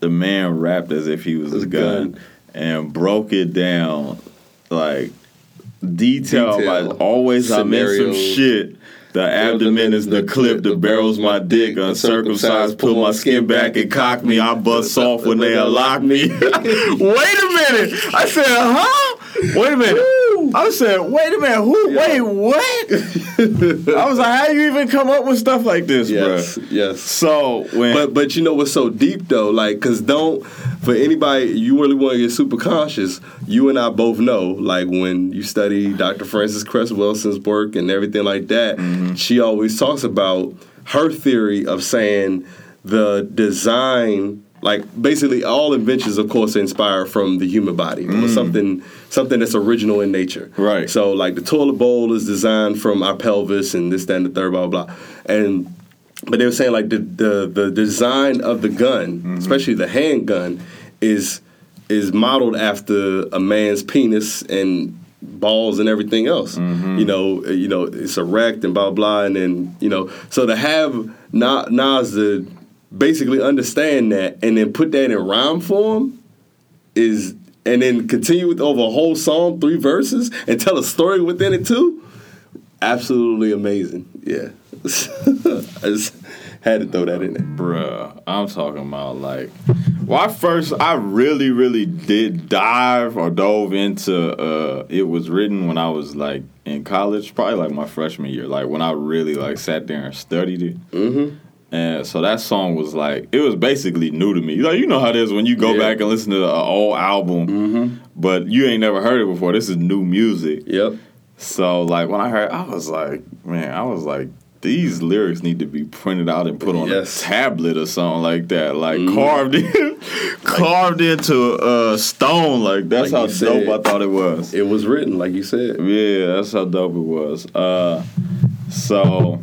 The man rapped as if he was a gun, gun. and broke it down like detail. Detail. Like always, I'm in some shit. The abdomen is the clip, the barrel's my dick. Uncircumcised, pull my skin back and cock me. I bust off when they unlock me. Wait a minute. I said, huh? Wait a minute. I said, wait a minute, who? Wait, what? I was like, how you even come up with stuff like this, Yes, bro? yes. Yes. So when But but you know what's so deep though, like, cause don't for anybody you really want to get super conscious. You and I both know, like, when you study Dr. Frances Cress Welsing's work and everything like that, Mm-hmm. she always talks about her theory of saying the design. Like basically, all inventions, of course, are inspired from the human body or something, something that's original in nature. Mm. Right. So, like the toilet bowl is designed from our pelvis, and this, that, and the third, blah, blah, blah. And but they were saying like the the, the design of the gun, especially the handgun, is is modeled after a man's penis and balls and everything else. You know, you know, it's erect and blah blah, and then you know, so to have Na- Nas to basically understand that and then put that in rhyme form is. And then continue with over a whole song, three verses, and tell a story within it too absolutely amazing. Yeah, I just had to throw that in there. Bruh, I'm talking about like, well, I first, I really, really did dive or dove into. uh It was written when I was like in college, probably like my freshman year, like when I really like sat there and studied it. Mm-hmm. And so that song was like, it was basically new to me. Like you know how it is when you go Yeah. back and listen to an old album, mm-hmm. but you ain't never heard it before. This is new music. Yep. So like when I heard, I was like, man, I was like, these lyrics need to be printed out and put on Yes. a tablet or something like that, like mm-hmm. carved in, carved into a stone. Like that's Like how you said. dope I thought it was. It was written like you said. Yeah, that's how dope it was. Uh, so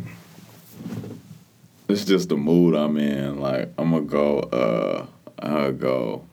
it's just the mood I'm in. Like I'm gonna go. Uh, gonna go.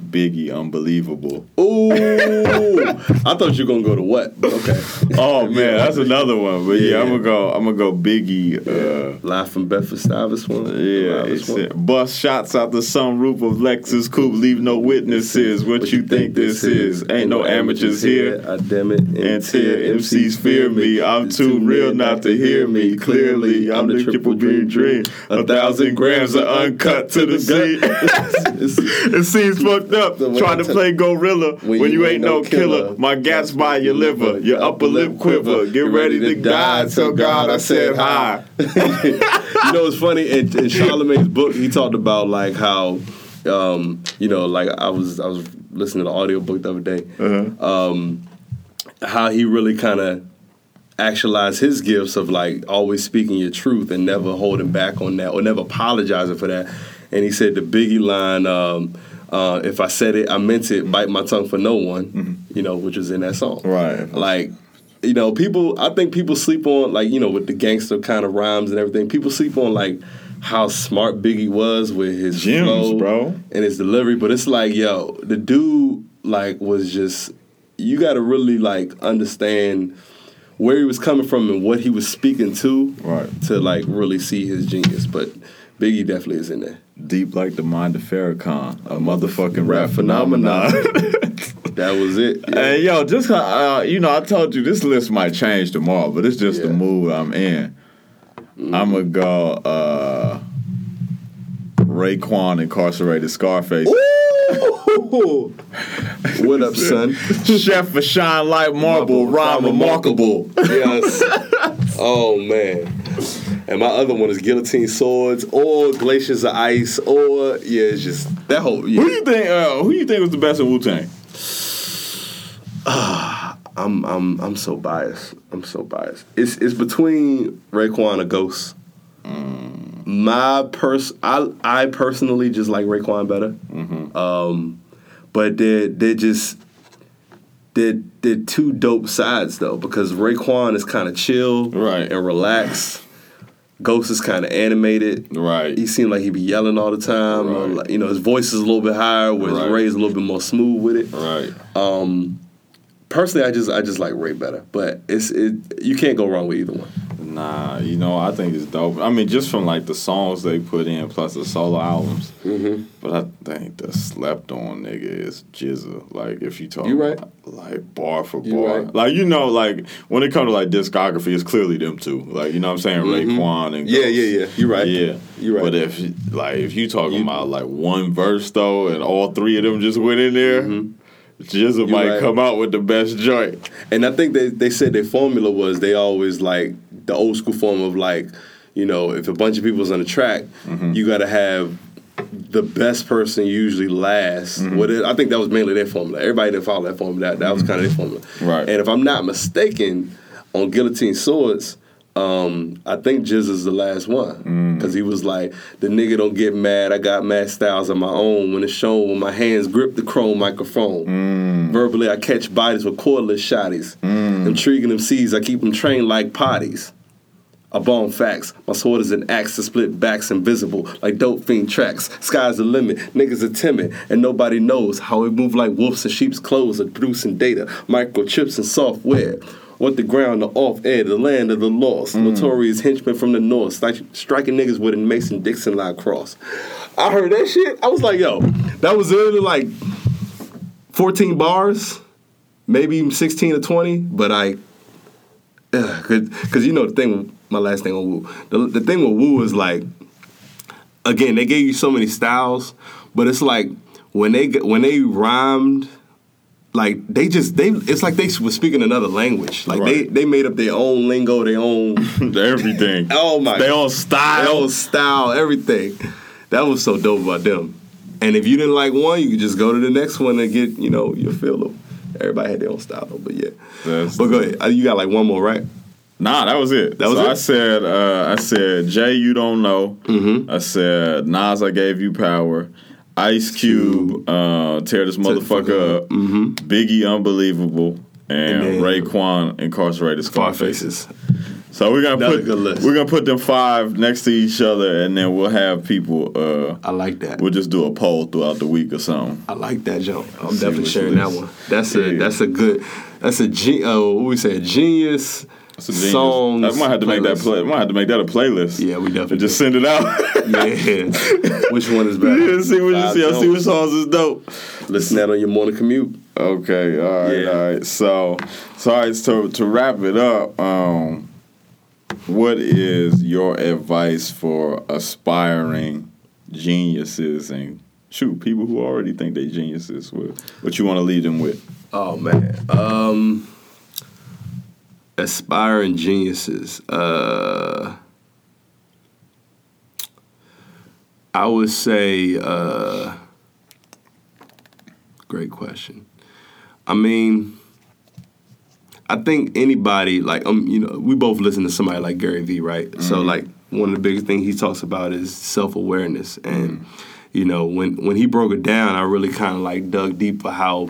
Biggie, unbelievable. Ooh, I thought you were gonna go to what? But okay. Oh man, that's another one. But yeah, Yeah. I'm gonna go. I'm gonna go Biggie. Uh, Live from Bedford Stuyvesant one. yeah, said, bust shots out the sunroof of Lexus coupe. Leave no witnesses. What, you think this is? Ain't no amateurs here. I damn it. Until MCs fear me, I'm too real not to hear me. Clearly, I'm the triple B dream. A thousand grams of uncut to the seat. it seems fucked up trying to play gorilla when, you ain't no killer. My gat's by your liver, your upper lip quiver. Get ready to die. Tell God I said hi. you know, it's funny. In, in Charlemagne's book, he talked about like how, um, you know, like I was I was listening to the audiobook the other day. Um, how he really kind of actualized his gifts of like always speaking your truth and never holding back on that or never apologizing for that. And he said the Biggie line, um, uh, "If I said it, I meant it. Bite my tongue for no one." You know, which was in that song. Right. Like, you know, people. I think people sleep on like you know with the gangster kind of rhymes and everything. People sleep on like how smart Biggie was with his Gems, flow bro. and his delivery. But it's like, yo, the dude like was just. You got to really like understand where he was coming from and what he was speaking to, Right. To like really see his genius. But Biggie definitely is in there. Deep like the mind of Farrakhan, a motherfucking rap rap phenomenon. That was it. Yeah. Hey, yo, just uh, you know, I told you this list might change tomorrow, but it's just the mood I'm in. I'm gonna go uh, Raekwon incarcerated Scarface. Ooh. what up, son? Chef for shine like marble, rhyme remarkable. Yes. oh man. And my other one is guillotine swords or glaciers of ice or yeah, it's just that whole yeah. Who you think? Uh, who do you think was the best in Wu Tang? I'm I'm I'm so biased. I'm so biased. It's it's between Raekwon and Ghost. My pers I I personally just like Raekwon better. Um, but they're they're just they're they're two dope sides though because Raekwon is kind of chill Right. and relaxed. Ghost is kind of animated. Right. He seemed like he'd be yelling all the time. Right. like, you know, his voice is a little bit higher, whereas Right. Ray's a little bit more smooth with it Right. Um, personally, I just I just like Ray better, but it's it you can't go wrong with either one. Nah, you know, I think it's dope. I mean, just from like the songs they put in, plus the solo albums. Mm-hmm. But I think the slept on nigga is GZA. Like, if you talk, You right. about, like bar for You bar, right. like you know, like when it comes to like discography, it's clearly them two. Like, you know what I'm saying, Raekwon and Mm-hmm. Yeah, Ghost. yeah, yeah. You right. Yeah, You right. But if like if you talking You- about like one verse though, and all three of them just went in there, Mm-hmm. Jizzle might right. come out with the best joint. And I think they, they said their formula was they always like the old school form of like, you know, if a bunch of people's on the track, Mm-hmm. you got to have the best person usually last. Mm-hmm. What it, I think that was mainly their formula. Everybody didn't follow that formula. That, that was kind of their formula. Right. And if I'm not mistaken, on Guillotine Swords, um, I think Jizz is the last one Mm. because he was like, "The nigga don't get mad. I got mad styles of my own. When it's shown, when my hands grip the chrome microphone, Mm. verbally I catch bodies with cordless shotties. Intriguing them seeds, I keep them trained like potties. I bomb facts. My sword is an axe to split backs invisible like dope fiend tracks. Sky's the limit. Niggas are timid and nobody knows how we move like wolves in sheep's clothes are producing data, microchips and software. What the ground, the off air, the land of the lost. Mm. Notorious henchmen from the north, stri- striking niggas with a Mason Dixon line cross. I heard that shit. I was like, yo, that was literally like 14 bars, maybe 16 or 20, but I because you know the thing, my last thing on Wu. The, the thing with Wu is like, again, they gave you so many styles, but it's like when they when they rhymed, like they just they it's like they was speaking another language. Like Right. they they made up their own lingo, their own Everything. Oh my- their style. own style, everything. That was so dope about them. And if you didn't like one, you could just go to the next one and get you know your feel of. Everybody had their own style, though, but yeah. That's- but go ahead. Uh, You got like one more, right? Nah, that was it. That was so it? I said, uh, I said, Jay, you don't know. Mm-hmm. I said, Nas, I gave you power. Ice Cube, uh, tear this motherfucker up. Biggie, unbelievable, and, Mm-hmm. And Raekwon, incarcerated Scarfaces. faces. So we're gonna That's put we're gonna put them five next to each other, and then we'll have people. Uh, I like that. we'll just do a poll throughout the week or something. I like that joke. I'm See definitely sharing that one. That's a Yeah. that's a good. That's a ge- uh, what we say a a genius. Songs. I might have to make that playlist. play. Might have to make that a playlist. Yeah, we definitely And just send it out. Yeah. Which one is better? yeah, see what you see. I see what songs is dope. Listen that on your morning commute. Okay, all right, Yeah. all right. So, so all right, so to wrap it up, um, what is your advice for aspiring geniuses and shoot people who already think they geniuses? What, what you want to leave them with? Oh man. Um aspiring geniuses. Uh I would say uh great question. I mean I think anybody like um you know we both listen to somebody like Gary Vee, right? So like one of the biggest things he talks about is self-awareness and you know when when he broke it down I really kind of like dug deep for how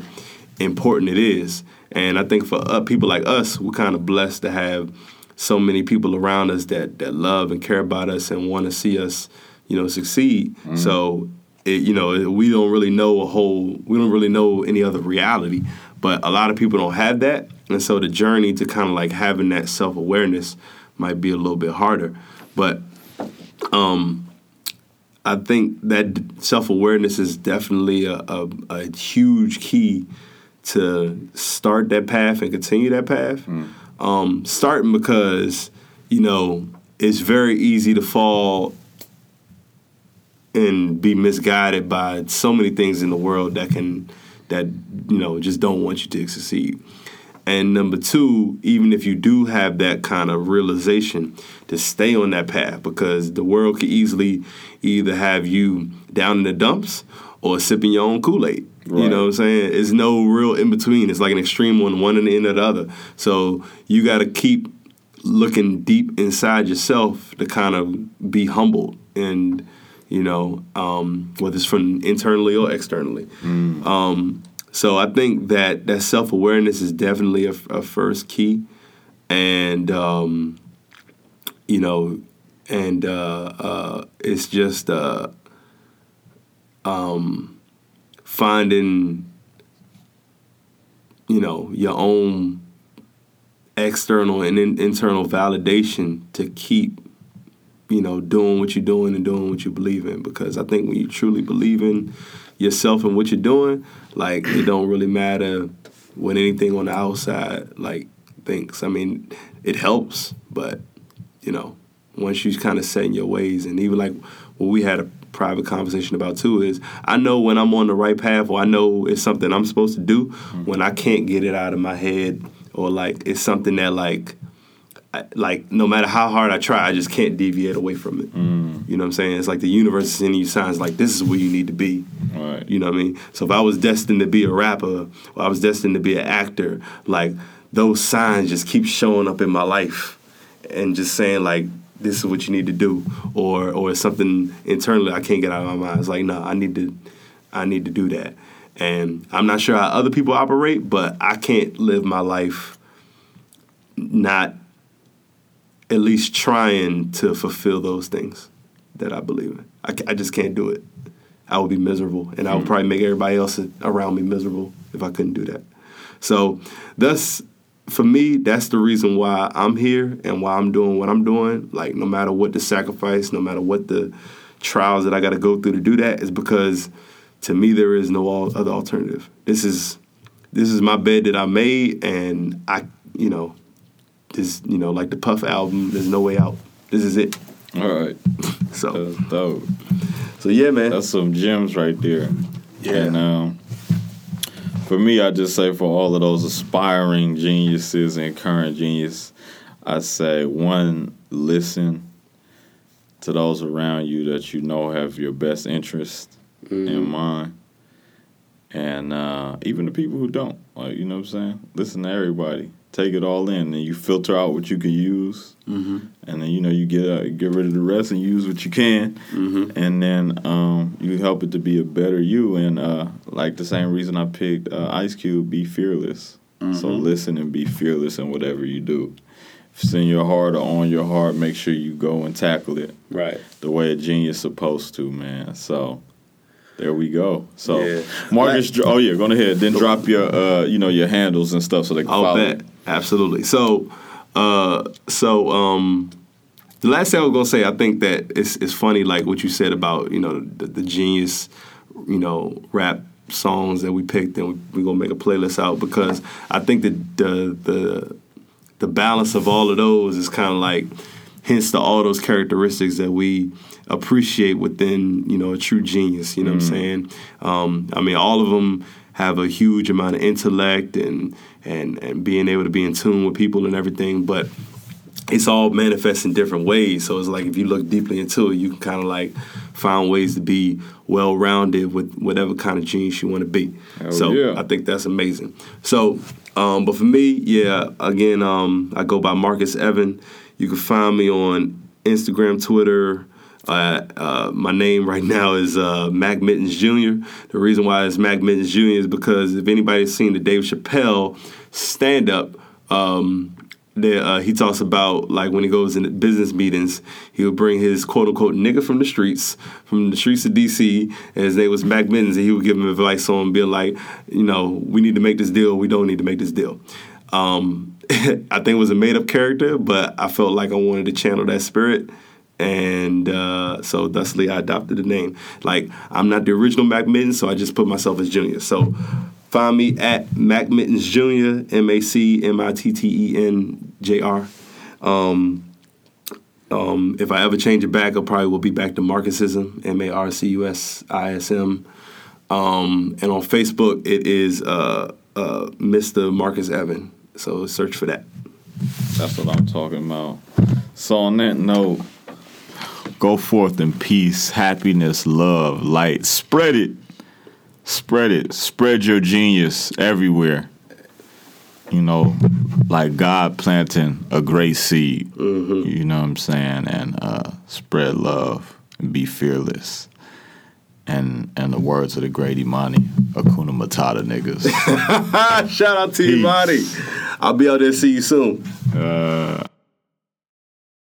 important it is. And I think for uh, people like us, we're kind of blessed to have so many people around us that that love and care about us and want to see us, you know, succeed. So, it, you know, we don't really know a whole, we don't really know any other reality. But a lot of people don't have that, and so the journey to kind of like having that self awareness might be a little bit harder. But um, I think that self awareness is definitely a, a, a huge key to start that path and continue that path. Um, starting because you know it's very easy to fall and be misguided by so many things in the world that can that you know just don't want you to succeed. And number two, even if you do have that kind of realization, to stay on that path because the world could easily either have you down in the dumps or sipping your own Kool Aid. You know what I'm saying? It's no real in between. It's like an extreme on one and the end of the other. So you got to keep looking deep inside yourself to kind of be humbled and you know um, whether it's from internally or externally um, so i think that that self-awareness is definitely a, a first key and um, you know and uh, uh, it's just uh, um, finding you know your own external and in, internal validation to keep you know doing what you're doing and doing what you believe in. Because i think when you truly believe in yourself and what you're doing like it don't really matter what anything on the outside like thinks. I mean it helps but you know once you kind of set in your ways and even like well we had a private conversation about too is I know when I'm on the right path or I know it's something I'm supposed to do mm-hmm. when I can't get it out of my head or like it's something that like I, like no matter how hard I try, I just can't deviate away from it. Mm-hmm. You know what I'm saying? It's like the universe is sending you signs like this is where you need to be. Right. You know what I mean? So if I was destined to be a rapper or I was destined to be an actor, like those signs just keep showing up in my life and just saying like this is what you need to do or or something internally I can't get out of my mind. It's like no, I need to I need to do that. And I'm not sure how other people operate, but I can't live my life not at least trying to fulfill those things that I believe in. I, I just can't do it. I would be miserable, and I would hmm. probably make everybody else around me miserable if I couldn't do that. So, thus, for me, that's the reason why I'm here and why I'm doing what I'm doing. Like, no matter what the sacrifice, no matter what the trials that I got to go through to do that, is because to me there is no other alternative. This is this is my bed that I made, and I, you know, this, you know, like the Puff album. There's no way out. This is it. All right. So, That's dope. so yeah, man. That's some gems right there. Yeah. And um, for me, I just say for all of those aspiring geniuses and current genius, I say one, listen to those around you that you know have your best interest in mind. And uh, even the people who don't, like you know what I'm saying, listen to everybody. Take it all in, and you filter out what you can use, Mm-hmm. and then you know you get uh, get rid of the rest and use what you can Mm-hmm. and then um, you help it to be a better you. And uh, like the same reason I picked uh, Ice Cube, be fearless. So Mm-hmm. listen and be fearless in whatever you do. If it's in your heart or on your heart, make sure you go and tackle it Right. the way a genius supposed to, man. So there we go. So Yeah. Marcus, oh yeah, go ahead. Then drop your uh, you know your handles and stuff so they can I'll follow. bet. Absolutely. So, uh, so um, the last thing I was gonna say, I think that it's it's funny, like what you said about you know the, the genius, you know, rap songs that we picked, and we, we're gonna make a playlist out because I think that the the the balance of all of those is kind of like hence to all those characteristics that we appreciate within you know a true genius you know what i'm saying um, i mean all of them have a huge amount of intellect and and and being able to be in tune with people and everything but it's all manifests in different ways. So it's like if you look deeply into it, you can kind of like find ways to be well rounded with whatever kind of genius you want to be. Hell so yeah. I think that's amazing. So, um, but for me, yeah, again, um, I go by Marcus Evan. You can find me on Instagram, Twitter. Uh, my name right now is uh, Mac Mittens Jr. The reason why it's Mac Mittens Jr. is because if anybody's seen the Dave Chappelle stand up, um, uh, he talks about like when he goes into business meetings, he would bring his quote unquote nigga from the streets, from the streets of DC, and his name was Mac Mittens, and he would give him advice on being like, you know, we need to make this deal, we don't need to make this deal. Um, I think it was a made up character, but I felt like I wanted to channel that spirit. And uh, so, thusly, I adopted the name. Like, I'm not the original Mac Mittens, so I just put myself as Junior. So, Find me at Mac Mittens Jr. M A C M I T T E N J R. Um, um, if I ever change it back, I probably will be back to Marcusism M A R C U S I S M. Um, and on Facebook, it is uh, uh, Mr. Marcus Evan. So search for that. That's what I'm talking about. So on that note, go forth in peace, happiness, love, light. Spread it. Spread it. Spread your genius everywhere. You know, like God planting a great seed. You know what I'm saying? And uh, spread love and be fearless. And and the words of the great Imani, Akuna Matata niggas. Shout out to Peace. you, Marty. I'll be out there. See you soon. uh,